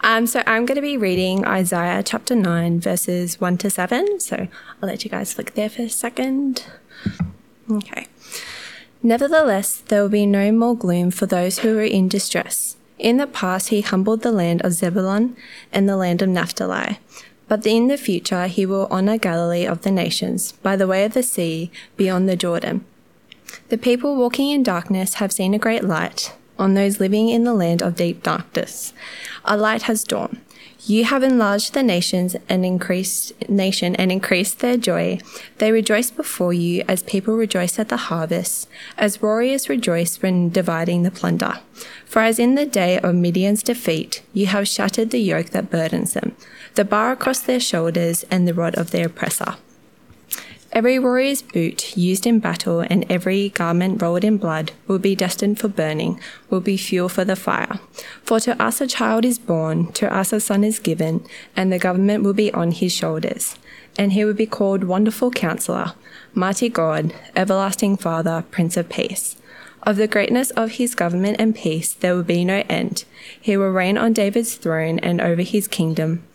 Um, so I'm going to be reading Isaiah chapter 9, verses 1 to 7. So I'll let you guys look there for a second. Okay. Nevertheless, there will be no more gloom for those who are in distress. In the past, he humbled the land of Zebulun and the land of Naphtali. But in the future, he will honor Galilee of the nations by the way of the sea beyond the Jordan. The people walking in darkness have seen a great light. On those living in the land of deep darkness, a light has dawned. You have enlarged the nations and increased nation and increased their joy. They rejoice before you as people rejoice at the harvest, as warriors rejoice when dividing the plunder. For as in the day of Midian's defeat, you have shattered the yoke that burdens them, the bar across their shoulders and the rod of their oppressor. Every warrior's boot used in battle and every garment rolled in blood will be destined for burning, will be fuel for the fire. For to us a child is born, to us a son is given, and the government will be on his shoulders. And he will be called Wonderful Counselor, Mighty God, Everlasting Father, Prince of Peace. Of the greatness of his government and peace there will be no end. He will reign on David's throne and over his kingdom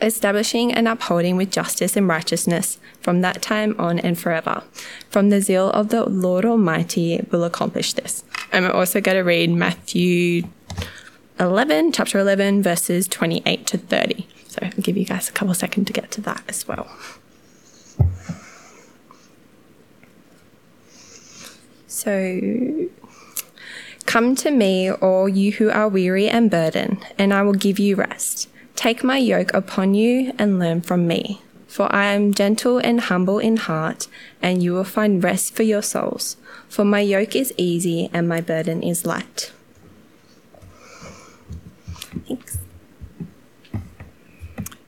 establishing and upholding with justice and righteousness from that time on and forever. From the zeal of the Lord Almighty will accomplish this. We're also going to read Matthew 11, chapter 11, verses 28 to 30. So I'll give you guys a couple seconds to get to that as well. So, come to me, all you who are weary and burdened, and I will give you rest. Take my yoke upon you and learn from me, for I am gentle and humble in heart, and you will find rest for your souls. For my yoke is easy and my burden is light. Thanks.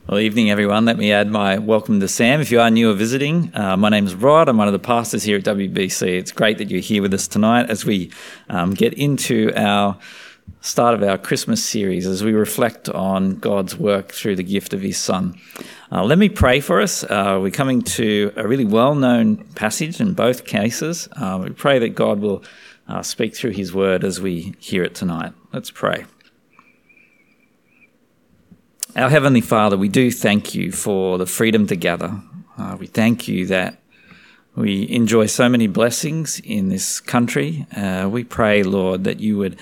Well, evening, everyone. Let me add my welcome to Sam. If you are new or visiting, uh, my name is Rod. I'm one of the pastors here at WBC. It's great that you're here with us tonight as we um, get into our start of our Christmas series as we reflect on God's work through the gift of His Son. Uh, let me pray for us. Uh, we're coming to a really well known passage in both cases. Uh, we pray that God will uh, speak through His word as we hear it tonight. Let's pray. Our Heavenly Father, we do thank you for the freedom to gather. Uh, we thank you that we enjoy so many blessings in this country. Uh, we pray, Lord, that you would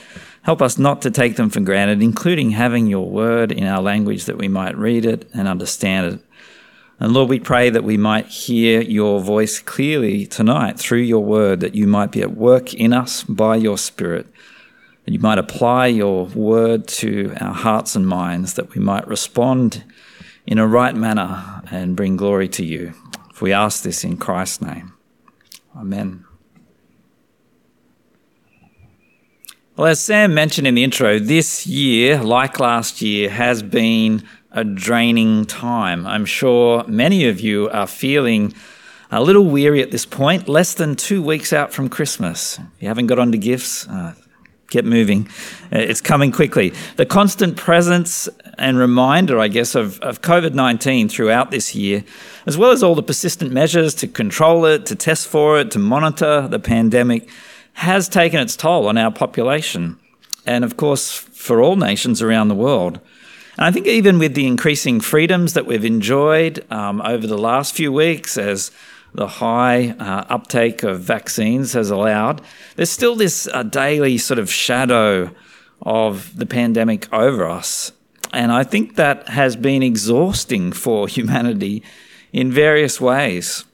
Help us not to take them for granted, including having your word in our language that we might read it and understand it. And Lord, we pray that we might hear your voice clearly tonight through your word, that you might be at work in us by your spirit, that you might apply your word to our hearts and minds, that we might respond in a right manner and bring glory to you. If we ask this in Christ's name. Amen. Well, as Sam mentioned in the intro, this year, like last year, has been a draining time. I'm sure many of you are feeling a little weary at this point, less than two weeks out from Christmas. If you haven't got onto gifts, uh, get moving. Uh, it's coming quickly. The constant presence and reminder, I guess, of, of COVID 19 throughout this year, as well as all the persistent measures to control it, to test for it, to monitor the pandemic has taken its toll on our population, and of course, for all nations around the world. And I think even with the increasing freedoms that we've enjoyed um, over the last few weeks, as the high uh, uptake of vaccines has allowed, there's still this uh, daily sort of shadow of the pandemic over us. And I think that has been exhausting for humanity in various ways.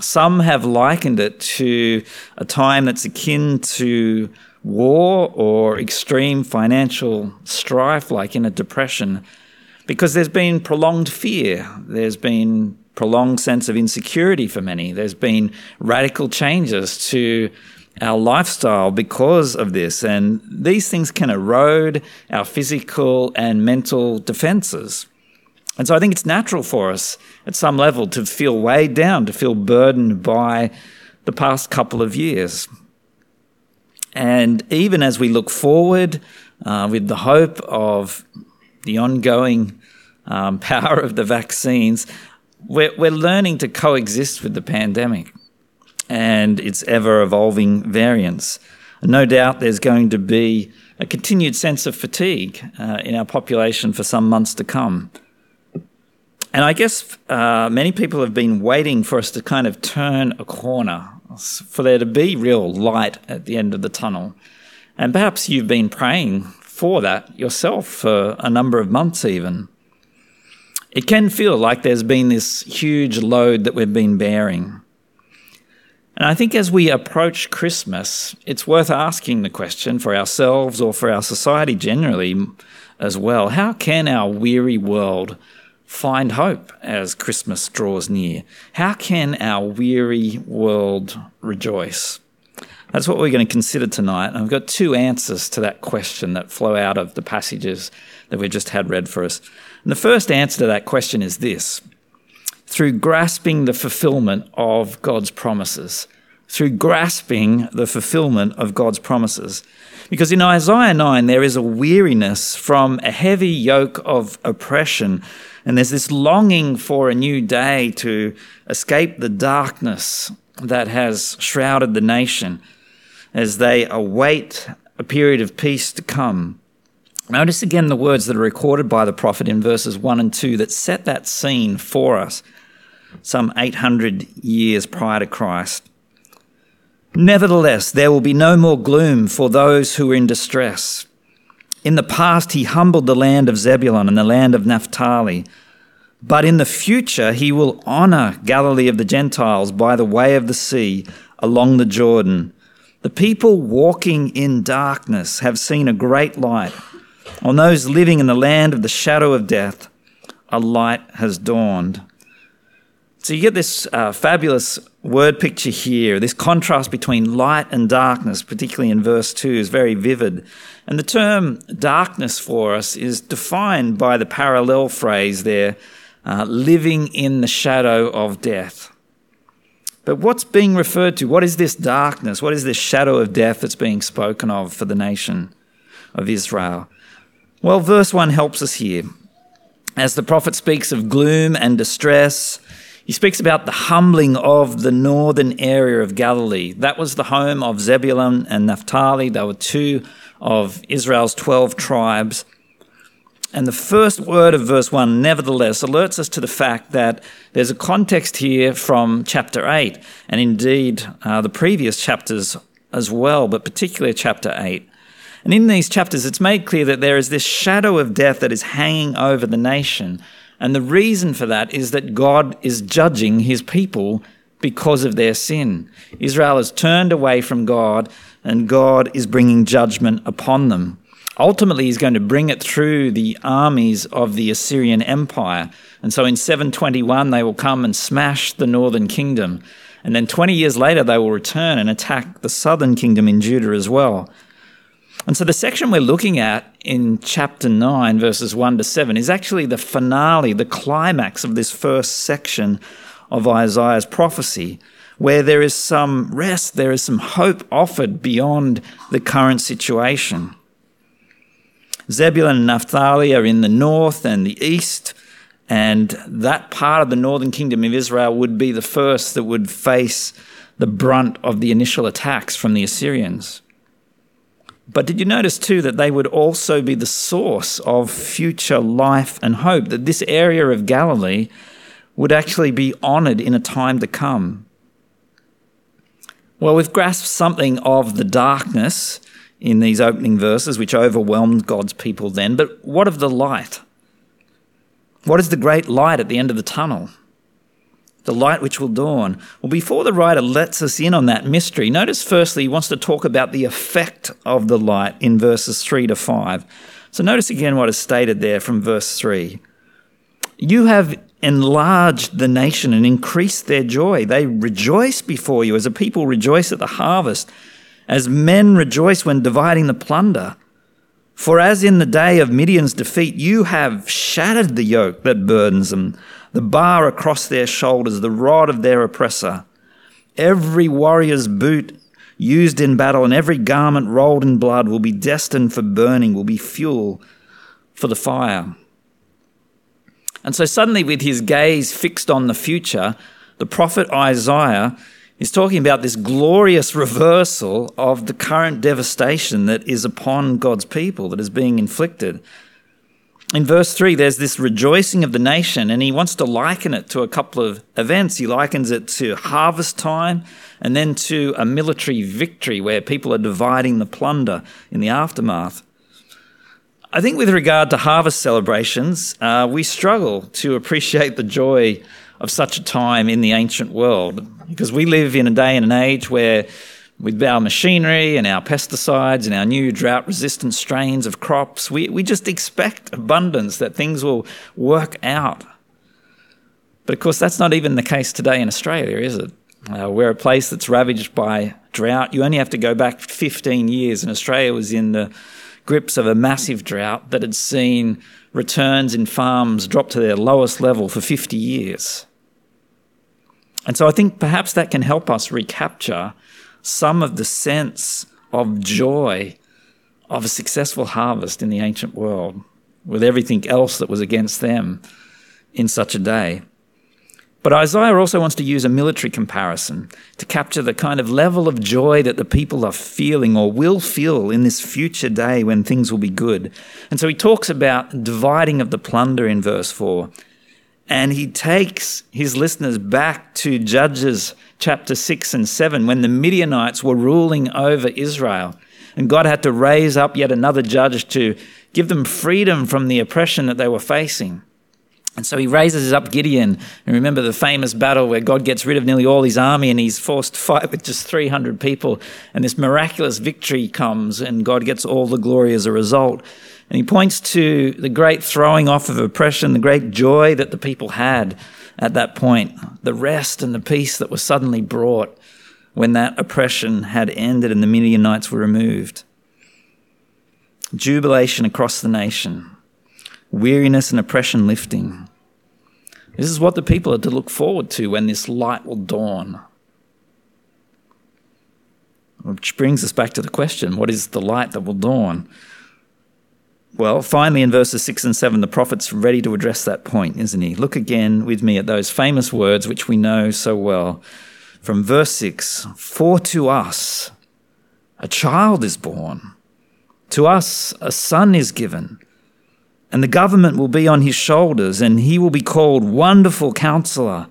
Some have likened it to a time that's akin to war or extreme financial strife, like in a depression, because there's been prolonged fear, there's been prolonged sense of insecurity for many, there's been radical changes to our lifestyle because of this, and these things can erode our physical and mental defenses. And so I think it's natural for us at some level to feel weighed down, to feel burdened by the past couple of years. And even as we look forward uh, with the hope of the ongoing um, power of the vaccines, we're, we're learning to coexist with the pandemic and its ever evolving variants. No doubt there's going to be a continued sense of fatigue uh, in our population for some months to come. And I guess uh, many people have been waiting for us to kind of turn a corner, for there to be real light at the end of the tunnel. And perhaps you've been praying for that yourself for a number of months, even. It can feel like there's been this huge load that we've been bearing. And I think as we approach Christmas, it's worth asking the question for ourselves or for our society generally as well how can our weary world find hope as Christmas draws near? How can our weary world rejoice? That's what we're going to consider tonight. And I've got two answers to that question that flow out of the passages that we just had read for us. And the first answer to that question is this through grasping the fulfillment of God's promises. Through grasping the fulfillment of God's promises. Because in Isaiah 9, there is a weariness from a heavy yoke of oppression, and there's this longing for a new day to escape the darkness that has shrouded the nation as they await a period of peace to come. Notice again the words that are recorded by the prophet in verses 1 and 2 that set that scene for us some 800 years prior to Christ. Nevertheless, there will be no more gloom for those who are in distress. In the past, he humbled the land of Zebulun and the land of Naphtali. But in the future, he will honor Galilee of the Gentiles by the way of the sea along the Jordan. The people walking in darkness have seen a great light. On those living in the land of the shadow of death, a light has dawned. So you get this uh, fabulous word picture here. This contrast between light and darkness, particularly in verse 2, is very vivid. And the term darkness for us is defined by the parallel phrase there, uh, living in the shadow of death. But what's being referred to? What is this darkness? What is this shadow of death that's being spoken of for the nation of Israel? Well, verse 1 helps us here. As the prophet speaks of gloom and distress, he speaks about the humbling of the northern area of Galilee. That was the home of Zebulun and Naphtali. They were two of Israel's 12 tribes. And the first word of verse 1, nevertheless, alerts us to the fact that there's a context here from chapter 8, and indeed uh, the previous chapters as well, but particularly chapter 8. And in these chapters, it's made clear that there is this shadow of death that is hanging over the nation and the reason for that is that God is judging his people because of their sin. Israel has turned away from God, and God is bringing judgment upon them. Ultimately, he's going to bring it through the armies of the Assyrian Empire. And so in 721, they will come and smash the northern kingdom. And then 20 years later, they will return and attack the southern kingdom in Judah as well. And so the section we're looking at in chapter 9, verses 1 to 7, is actually the finale, the climax of this first section of Isaiah's prophecy, where there is some rest, there is some hope offered beyond the current situation. Zebulun and Naphtali are in the north and the east, and that part of the northern kingdom of Israel would be the first that would face the brunt of the initial attacks from the Assyrians. But did you notice too that they would also be the source of future life and hope? That this area of Galilee would actually be honored in a time to come. Well, we've grasped something of the darkness in these opening verses, which overwhelmed God's people then, but what of the light? What is the great light at the end of the tunnel? The light which will dawn. Well, before the writer lets us in on that mystery, notice firstly he wants to talk about the effect of the light in verses 3 to 5. So notice again what is stated there from verse 3. You have enlarged the nation and increased their joy. They rejoice before you as a people rejoice at the harvest, as men rejoice when dividing the plunder. For as in the day of Midian's defeat, you have shattered the yoke that burdens them the bar across their shoulders, the rod of their oppressor. Every warrior's boot used in battle and every garment rolled in blood will be destined for burning, will be fuel for the fire. And so, suddenly, with his gaze fixed on the future, the prophet Isaiah He's talking about this glorious reversal of the current devastation that is upon God's people, that is being inflicted. In verse 3, there's this rejoicing of the nation, and he wants to liken it to a couple of events. He likens it to harvest time and then to a military victory where people are dividing the plunder in the aftermath. I think with regard to harvest celebrations, uh, we struggle to appreciate the joy of such a time in the ancient world because we live in a day and an age where with our machinery and our pesticides and our new drought resistant strains of crops, we, we just expect abundance, that things will work out. But of course, that's not even the case today in Australia, is it? Uh, we're a place that's ravaged by drought. You only have to go back 15 years, and Australia was in the grips of a massive drought that had seen returns in farms drop to their lowest level for 50 years. And so I think perhaps that can help us recapture some of the sense of joy of a successful harvest in the ancient world with everything else that was against them in such a day. But Isaiah also wants to use a military comparison to capture the kind of level of joy that the people are feeling or will feel in this future day when things will be good. And so he talks about dividing of the plunder in verse 4 and he takes his listeners back to Judges chapter 6 and 7 when the Midianites were ruling over Israel. And God had to raise up yet another judge to give them freedom from the oppression that they were facing. And so he raises up Gideon. And remember the famous battle where God gets rid of nearly all his army and he's forced to fight with just 300 people. And this miraculous victory comes and God gets all the glory as a result. And he points to the great throwing off of oppression, the great joy that the people had at that point, the rest and the peace that was suddenly brought when that oppression had ended and the Midianites were removed. Jubilation across the nation, weariness and oppression lifting. This is what the people are to look forward to when this light will dawn. Which brings us back to the question what is the light that will dawn? Well, finally, in verses 6 and 7, the prophet's ready to address that point, isn't he? Look again with me at those famous words which we know so well. From verse 6 For to us a child is born, to us a son is given, and the government will be on his shoulders, and he will be called Wonderful Counselor,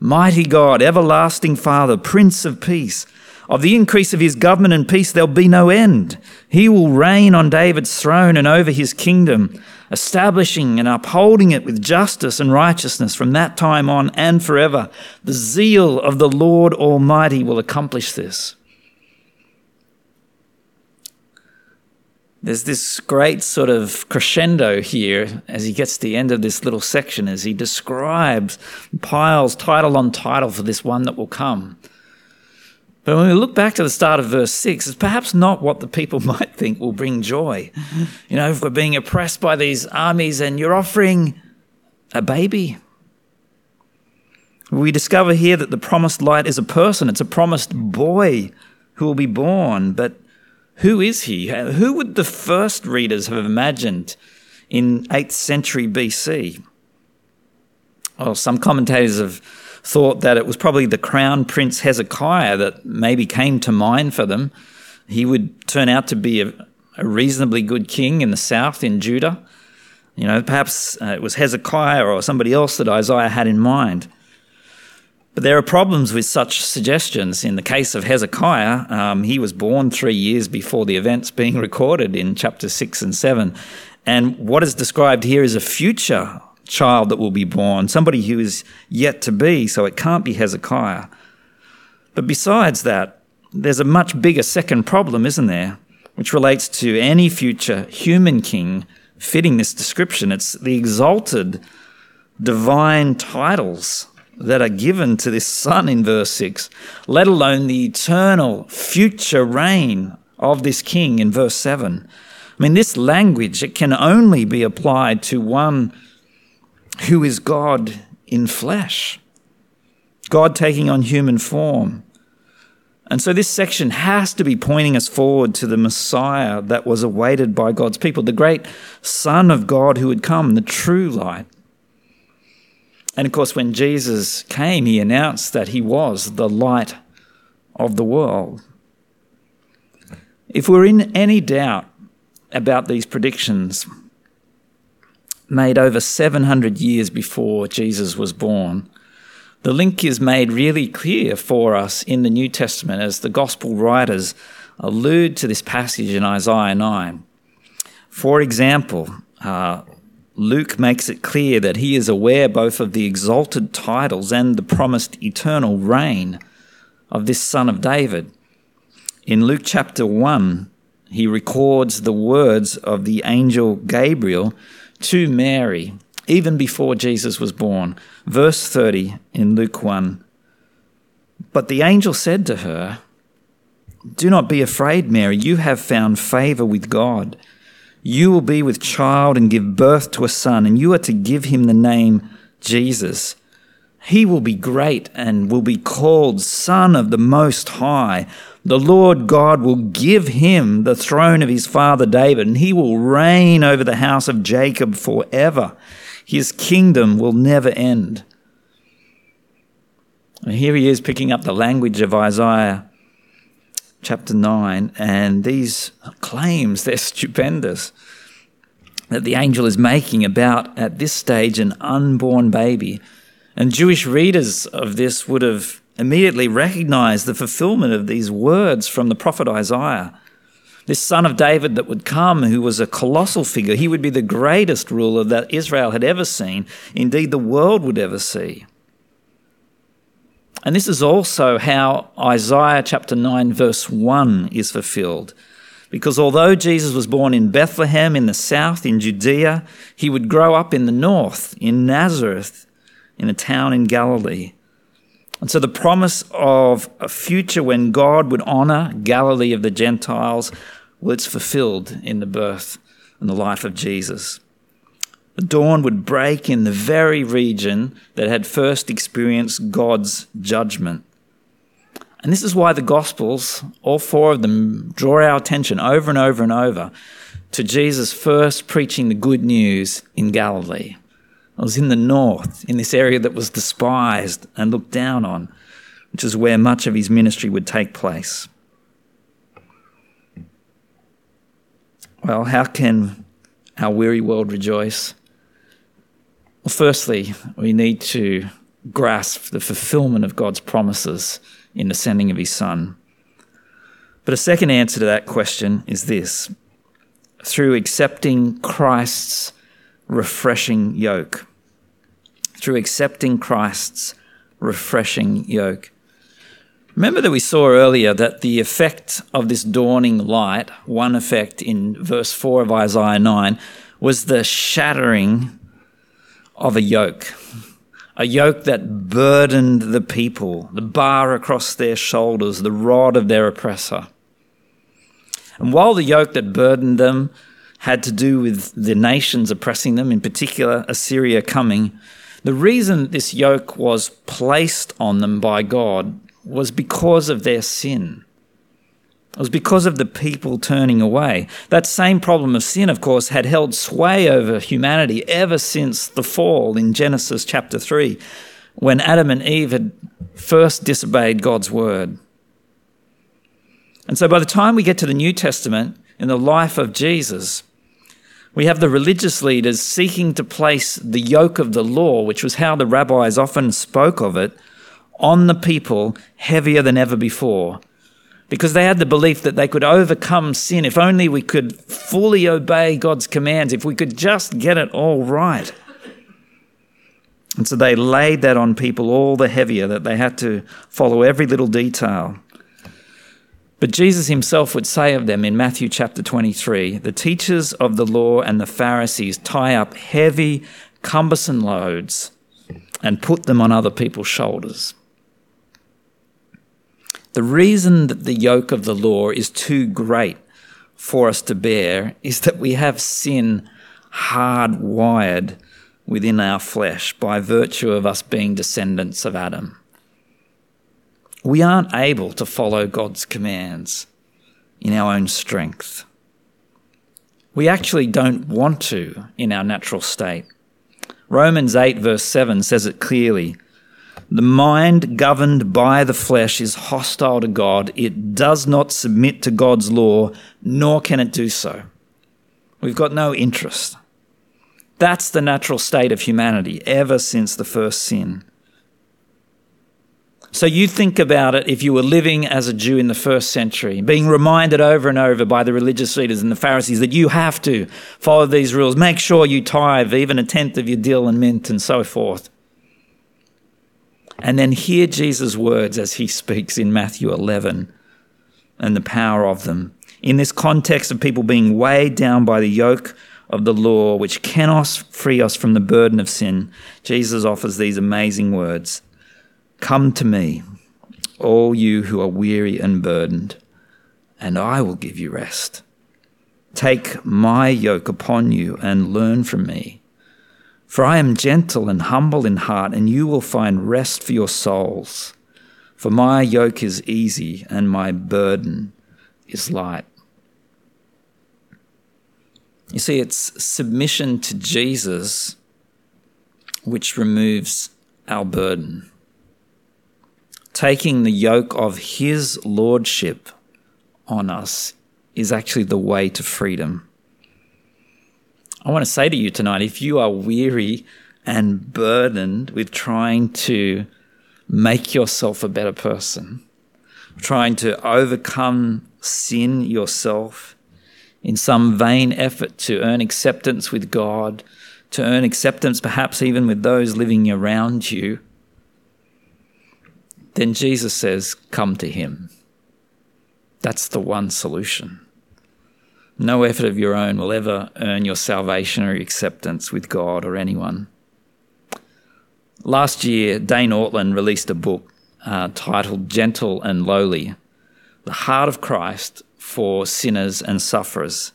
Mighty God, Everlasting Father, Prince of Peace. Of the increase of his government and peace there'll be no end. He will reign on David's throne and over his kingdom, establishing and upholding it with justice and righteousness from that time on and forever. The zeal of the Lord Almighty will accomplish this. There's this great sort of crescendo here as he gets to the end of this little section as he describes, piles title on title for this one that will come. But when we look back to the start of verse 6, it's perhaps not what the people might think will bring joy. You know, if we're being oppressed by these armies and you're offering a baby. We discover here that the promised light is a person, it's a promised boy who will be born. But who is he? Who would the first readers have imagined in 8th century BC? Well, some commentators have thought that it was probably the crown prince Hezekiah that maybe came to mind for them. He would turn out to be a, a reasonably good king in the south in Judah. You know, perhaps uh, it was Hezekiah or somebody else that Isaiah had in mind. But there are problems with such suggestions. In the case of Hezekiah, um, he was born three years before the events being recorded in chapter 6 and 7. And what is described here is a future child that will be born, somebody who is yet to be, so it can't be Hezekiah. But besides that, there's a much bigger second problem, isn't there? Which relates to any future human king fitting this description. It's the exalted divine titles that are given to this son in verse 6, let alone the eternal future reign of this king in verse 7. I mean, this language, it can only be applied to one who is God in flesh, God taking on human form. And so this section has to be pointing us forward to the Messiah that was awaited by God's people, the great Son of God who had come, the true light. And of course, when Jesus came, he announced that he was the light of the world. If we're in any doubt about these predictions made over 700 years before Jesus was born, the link is made really clear for us in the New Testament as the gospel writers allude to this passage in Isaiah 9. For example, uh, Luke makes it clear that he is aware both of the exalted titles and the promised eternal reign of this son of David. In Luke chapter 1, he records the words of the angel Gabriel to Mary even before Jesus was born. Verse 30 in Luke 1. But the angel said to her, Do not be afraid, Mary, you have found favor with God. You will be with child and give birth to a son, and you are to give him the name Jesus. He will be great and will be called Son of the Most High. The Lord God will give him the throne of his father David, and he will reign over the house of Jacob forever his kingdom will never end. And here he is picking up the language of Isaiah chapter 9, and these claims, they're stupendous, that the angel is making about, at this stage, an unborn baby. And Jewish readers of this would have immediately recognized the fulfillment of these words from the prophet Isaiah this son of David that would come, who was a colossal figure, he would be the greatest ruler that Israel had ever seen, indeed, the world would ever see. And this is also how Isaiah chapter 9, verse 1 is fulfilled. Because although Jesus was born in Bethlehem in the south, in Judea, he would grow up in the north, in Nazareth, in a town in Galilee. And so the promise of a future when God would honor Galilee of the Gentiles, it's fulfilled in the birth and the life of Jesus. The dawn would break in the very region that had first experienced God's judgment. And this is why the Gospels, all four of them, draw our attention over and over and over to Jesus first preaching the good news in Galilee. I was in the north, in this area that was despised and looked down on, which is where much of his ministry would take place. Well, how can our weary world rejoice? Well, firstly, we need to grasp the fulfillment of God's promises in the sending of his Son. But a second answer to that question is this through accepting Christ's refreshing yoke through accepting Christ's refreshing yoke. Remember that we saw earlier that the effect of this dawning light, one effect in verse 4 of Isaiah 9, was the shattering of a yoke. A yoke that burdened the people, the bar across their shoulders, the rod of their oppressor. And while the yoke that burdened them had to do with the nations oppressing them, in particular Assyria coming, the reason this yoke was placed on them by God was because of their sin. It was because of the people turning away. That same problem of sin, of course, had held sway over humanity ever since the fall in Genesis chapter 3, when Adam and Eve had first disobeyed God's word. And so by the time we get to the New Testament, in the life of Jesus, we have the religious leaders seeking to place the yoke of the law, which was how the rabbis often spoke of it, on the people heavier than ever before. Because they had the belief that they could overcome sin if only we could fully obey God's commands, if we could just get it all right. And so they laid that on people all the heavier that they had to follow every little detail. But Jesus himself would say of them in Matthew chapter 23 the teachers of the law and the Pharisees tie up heavy, cumbersome loads and put them on other people's shoulders. The reason that the yoke of the law is too great for us to bear is that we have sin hardwired within our flesh by virtue of us being descendants of Adam we aren't able to follow God's commands in our own strength. We actually don't want to in our natural state. Romans 8, verse 7 says it clearly The mind governed by the flesh is hostile to God. It does not submit to God's law, nor can it do so. We've got no interest. That's the natural state of humanity ever since the first sin. So you think about it if you were living as a Jew in the first century, being reminded over and over by the religious leaders and the Pharisees that you have to follow these rules, make sure you tithe even a tenth of your dill and mint and so forth. And then hear Jesus' words as he speaks in Matthew 11 and the power of them. In this context of people being weighed down by the yoke of the law, which cannot free us from the burden of sin, Jesus offers these amazing words. Come to me, all you who are weary and burdened, and I will give you rest. Take my yoke upon you and learn from me. For I am gentle and humble in heart, and you will find rest for your souls. For my yoke is easy and my burden is light. You see, it's submission to Jesus which removes our burden taking the yoke of His Lordship on us is actually the way to freedom. I want to say to you tonight if you are weary and burdened with trying to make yourself a better person, trying to overcome sin yourself in some vain effort to earn acceptance with God, to earn acceptance perhaps even with those living around you, then Jesus says, Come to him. That's the one solution. No effort of your own will ever earn your salvation or acceptance with God or anyone. Last year, Dane Ortlund released a book uh, titled Gentle and Lowly The Heart of Christ for Sinners and Sufferers.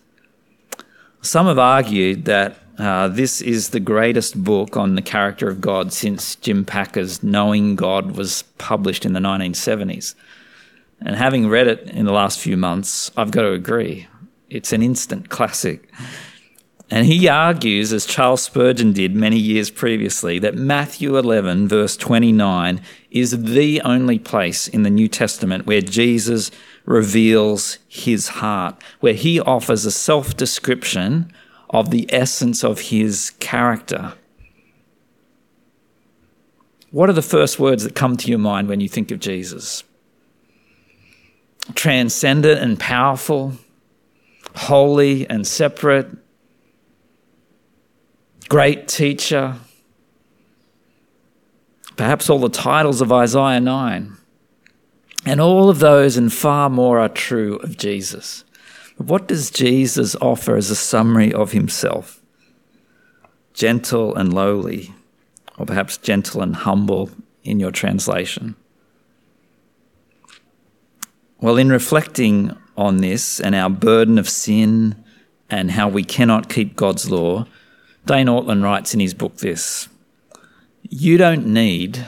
Some have argued that uh, this is the greatest book on the character of God since Jim Packer's Knowing God was published in the 1970s. And having read it in the last few months, I've got to agree. It's an instant classic. And he argues, as Charles Spurgeon did many years previously, that Matthew 11, verse 29, is the only place in the New Testament where Jesus reveals his heart, where he offers a self description of the essence of his character. What are the first words that come to your mind when you think of Jesus? Transcendent and powerful, holy and separate, great teacher, perhaps all the titles of Isaiah 9. And all of those and far more are true of Jesus. What does Jesus offer as a summary of himself? Gentle and lowly, or perhaps gentle and humble in your translation. Well, in reflecting on this and our burden of sin and how we cannot keep God's law, Dane Ortlund writes in his book this You don't need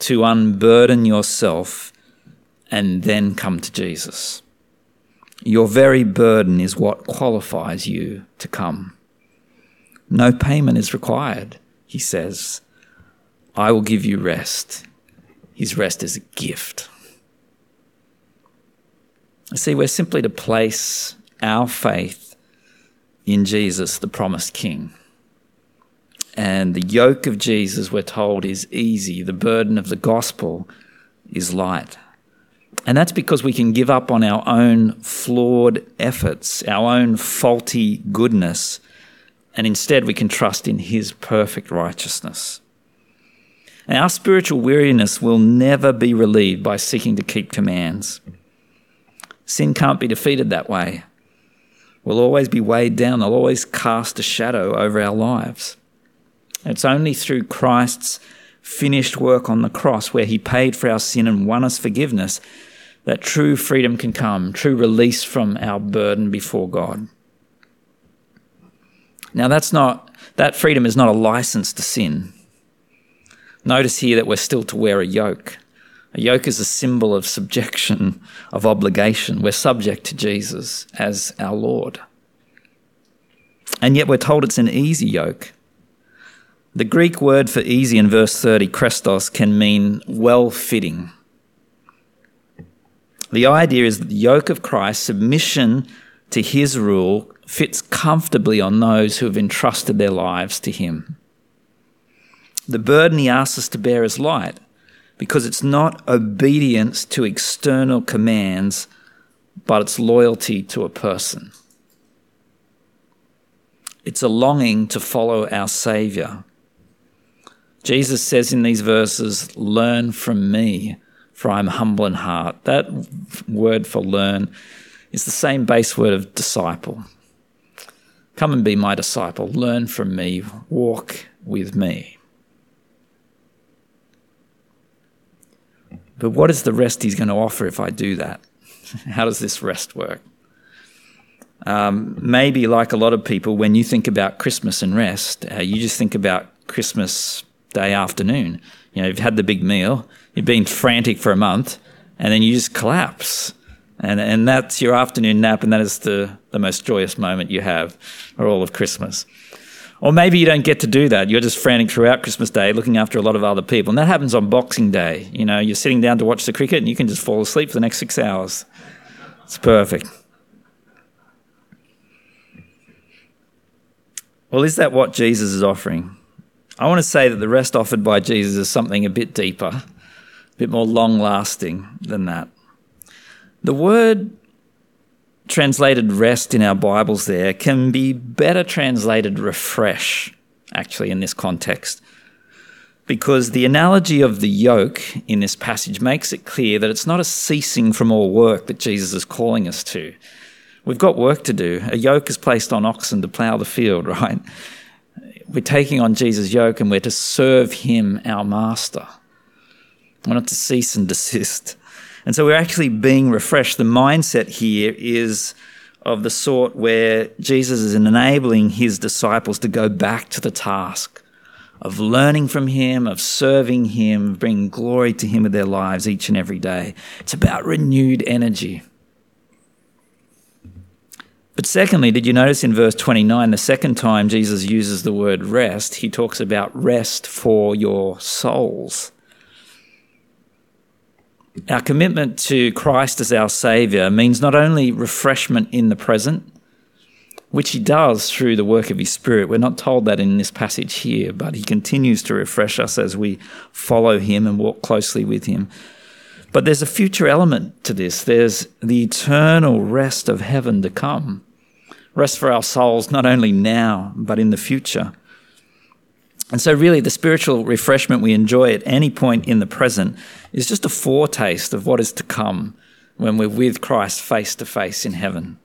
to unburden yourself and then come to Jesus. Your very burden is what qualifies you to come. No payment is required, he says. I will give you rest. His rest is a gift. See, we're simply to place our faith in Jesus, the promised King. And the yoke of Jesus, we're told, is easy. The burden of the gospel is light. And that's because we can give up on our own flawed efforts, our own faulty goodness, and instead we can trust in His perfect righteousness. And our spiritual weariness will never be relieved by seeking to keep commands. Sin can't be defeated that way. We'll always be weighed down, they'll always cast a shadow over our lives. It's only through Christ's finished work on the cross, where he paid for our sin and won us forgiveness, that true freedom can come, true release from our burden before God. Now, that's not, that freedom is not a license to sin. Notice here that we're still to wear a yoke. A yoke is a symbol of subjection, of obligation. We're subject to Jesus as our Lord. And yet we're told it's an easy yoke. The Greek word for easy in verse 30, krestos, can mean well fitting. The idea is that the yoke of Christ, submission to his rule, fits comfortably on those who have entrusted their lives to him. The burden he asks us to bear is light because it's not obedience to external commands, but it's loyalty to a person. It's a longing to follow our Saviour. Jesus says in these verses, Learn from me, for I am humble in heart. That word for learn is the same base word of disciple. Come and be my disciple. Learn from me. Walk with me. But what is the rest he's going to offer if I do that? How does this rest work? Um, maybe, like a lot of people, when you think about Christmas and rest, uh, you just think about Christmas Day afternoon. You know, you've had the big meal, you've been frantic for a month, and then you just collapse. And, and that's your afternoon nap, and that is the, the most joyous moment you have for all of Christmas. Or maybe you don't get to do that. You're just frantic throughout Christmas Day looking after a lot of other people. And that happens on Boxing Day. You know, you're sitting down to watch the cricket and you can just fall asleep for the next six hours. It's perfect. Well, is that what Jesus is offering? I want to say that the rest offered by Jesus is something a bit deeper, bit more long lasting than that. The word translated rest in our Bibles there can be better translated refresh, actually, in this context. Because the analogy of the yoke in this passage makes it clear that it's not a ceasing from all work that Jesus is calling us to. We've got work to do. A yoke is placed on oxen to plough the field, right? We're taking on Jesus' yoke and we're to serve him, our master. We're not to cease and desist. And so we're actually being refreshed. The mindset here is of the sort where Jesus is enabling his disciples to go back to the task of learning from him, of serving him, of bringing glory to him with their lives each and every day. It's about renewed energy. But secondly, did you notice in verse 29, the second time Jesus uses the word rest, he talks about rest for your souls. Our commitment to Christ as our Saviour means not only refreshment in the present, which He does through the work of His Spirit. We're not told that in this passage here, but He continues to refresh us as we follow Him and walk closely with Him. But there's a future element to this. There's the eternal rest of heaven to come. Rest for our souls, not only now, but in the future. And so, really, the spiritual refreshment we enjoy at any point in the present is just a foretaste of what is to come when we're with Christ face to face in heaven.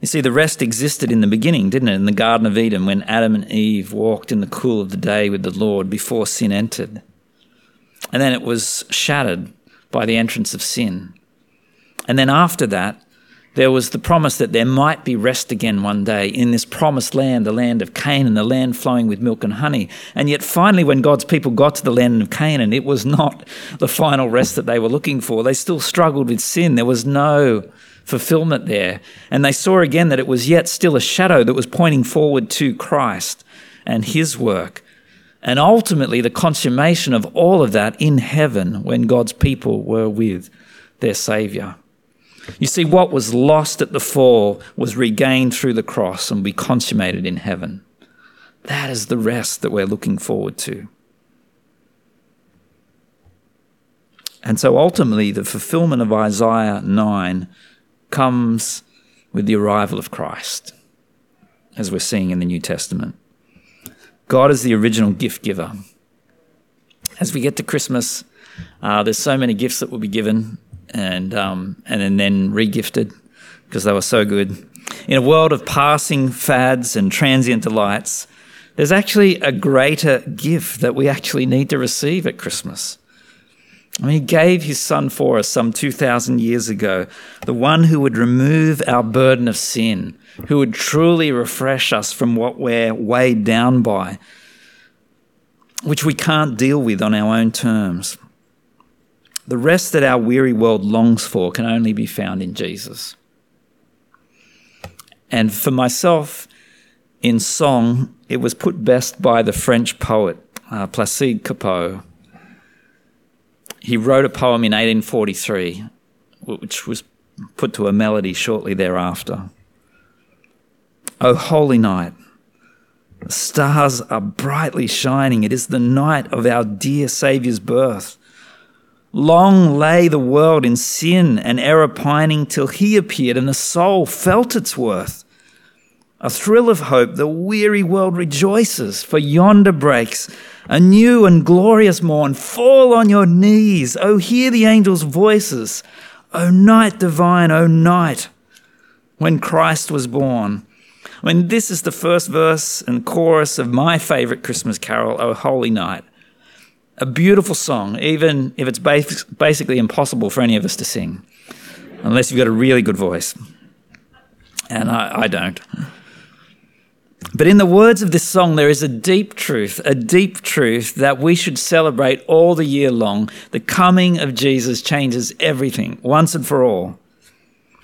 You see, the rest existed in the beginning, didn't it? In the Garden of Eden, when Adam and Eve walked in the cool of the day with the Lord before sin entered. And then it was shattered by the entrance of sin. And then after that, there was the promise that there might be rest again one day in this promised land, the land of Canaan, the land flowing with milk and honey. And yet, finally, when God's people got to the land of Canaan, it was not the final rest that they were looking for. They still struggled with sin. There was no fulfillment there. And they saw again that it was yet still a shadow that was pointing forward to Christ and his work. And ultimately, the consummation of all of that in heaven when God's people were with their Saviour. You see, what was lost at the fall was regained through the cross and be consummated in heaven. That is the rest that we're looking forward to. And so ultimately, the fulfillment of Isaiah 9 comes with the arrival of Christ, as we're seeing in the New Testament. God is the original gift giver. As we get to Christmas, uh, there's so many gifts that will be given and um, and then, then regifted because they were so good. In a world of passing fads and transient delights, there's actually a greater gift that we actually need to receive at Christmas. I mean, he gave his son for us some 2,000 years ago, the one who would remove our burden of sin, who would truly refresh us from what we're weighed down by, which we can't deal with on our own terms. The rest that our weary world longs for can only be found in Jesus. And for myself, in song, it was put best by the French poet uh, Placide Cappeau. He wrote a poem in 1843, which was put to a melody shortly thereafter. O holy night, stars are brightly shining. It is the night of our dear Saviour's birth. Long lay the world in sin and error pining till he appeared and the soul felt its worth. A thrill of hope, the weary world rejoices, for yonder breaks a new and glorious morn. Fall on your knees, oh, hear the angels' voices. O night divine, O night when Christ was born. I mean, this is the first verse and chorus of my favorite Christmas carol, O Holy Night. A beautiful song, even if it's basically impossible for any of us to sing, unless you've got a really good voice. And I, I don't. But in the words of this song, there is a deep truth, a deep truth that we should celebrate all the year long. The coming of Jesus changes everything once and for all.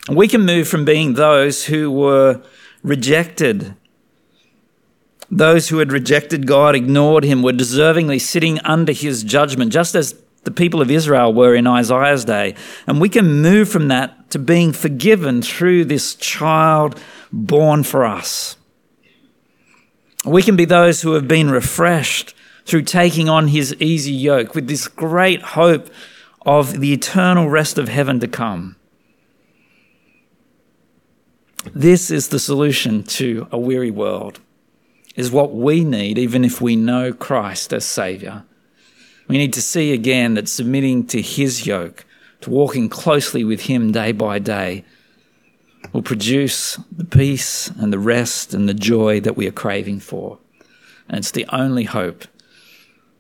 We can move from being those who were rejected. Those who had rejected God, ignored him, were deservingly sitting under his judgment, just as the people of Israel were in Isaiah's day. And we can move from that to being forgiven through this child born for us. We can be those who have been refreshed through taking on his easy yoke with this great hope of the eternal rest of heaven to come. This is the solution to a weary world, is what we need, even if we know Christ as Saviour. We need to see again that submitting to His yoke, to walking closely with Him day by day, will produce the peace and the rest and the joy that we are craving for. And it's the only hope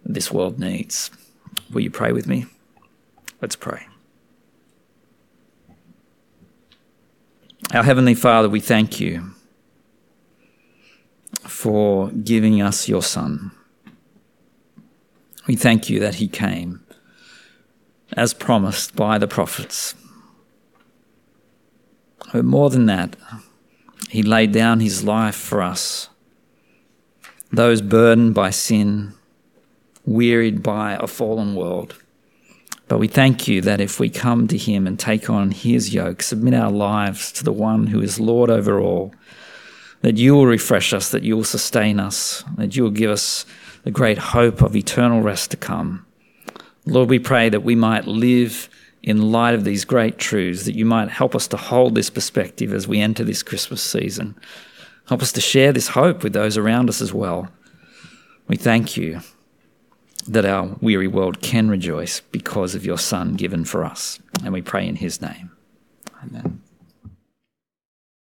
this world needs. Will you pray with me? Let's pray. Our Heavenly Father, we thank you for giving us your Son. We thank you that he came as promised by the prophets. But more than that, he laid down his life for us. Those burdened by sin, wearied by a fallen world. But we thank you that if we come to him and take on his yoke, submit our lives to the one who is Lord over all, that you will refresh us, that you will sustain us, that you will give us the great hope of eternal rest to come. Lord, we pray that we might live in light of these great truths, that you might help us to hold this perspective as we enter this Christmas season. Help us to share this hope with those around us as well. We thank you that our weary world can rejoice because of your Son given for us. And we pray in his name. Amen.